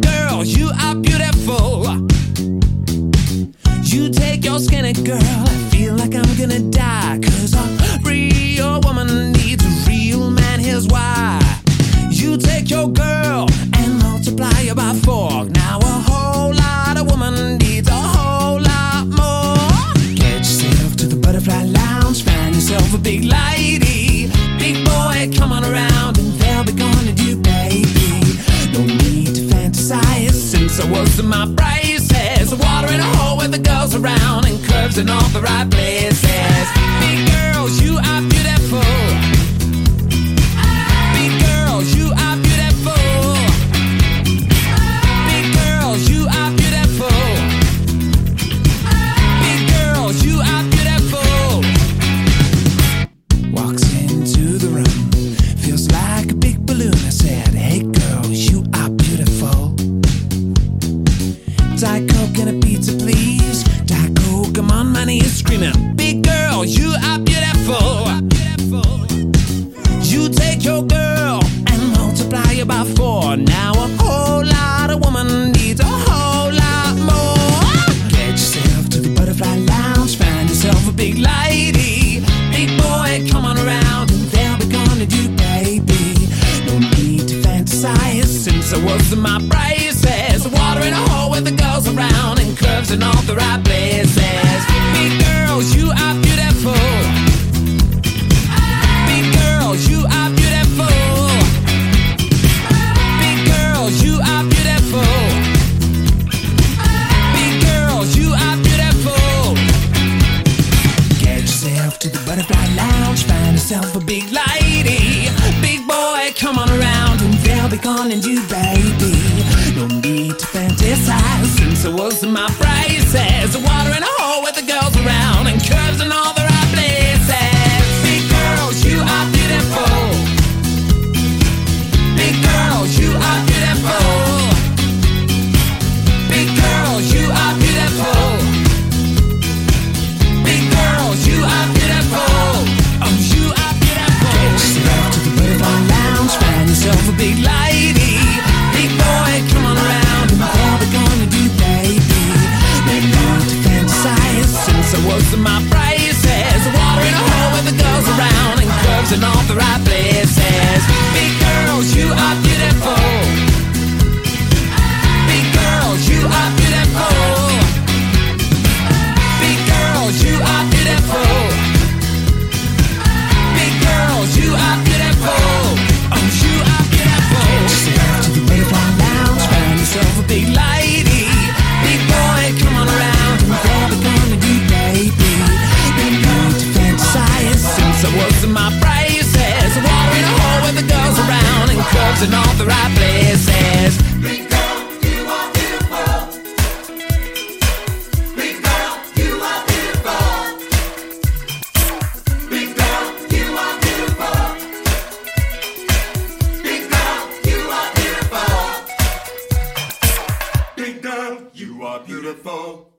girl, you are beautiful. You take your skinny girl, I feel like I'm gonna die. Cause a real woman needs a real man, here's why. You take your girl and multiply her by four. Now a whole lot of woman needs a whole lot more. Get yourself to the butterfly lounge, find yourself a big lady. Big boy, come on around and I was in my braces. Water in a hole with the girls around and curves in all the right places. Big girls, you are beautiful. Big girls, you are beautiful. Big girls, you are beautiful. Big girls, you are beautiful. Walks into Diet Coke and a pizza, please. Diet Coke, I'm on my knees screaming, Big girl, you are beautiful. You take your girl and multiply her by four. Now a whole lot of woman needs a whole lot more. Get yourself to the butterfly lounge, find yourself a big lady. Big boy, come on around and they'll be gonna do, baby. No need to fantasize since I was in my braces. Water in a hole with the girls they'll you baby. No need to fantasize since I was my braces. My braces. Water in a hole with the girls around and curves in all the right places. Big girls, you are curves in all the right places. Big girl, you are beautiful. Big girl, you are beautiful. Big girl, you are beautiful. Big girl, you are beautiful. Big girl, you are beautiful.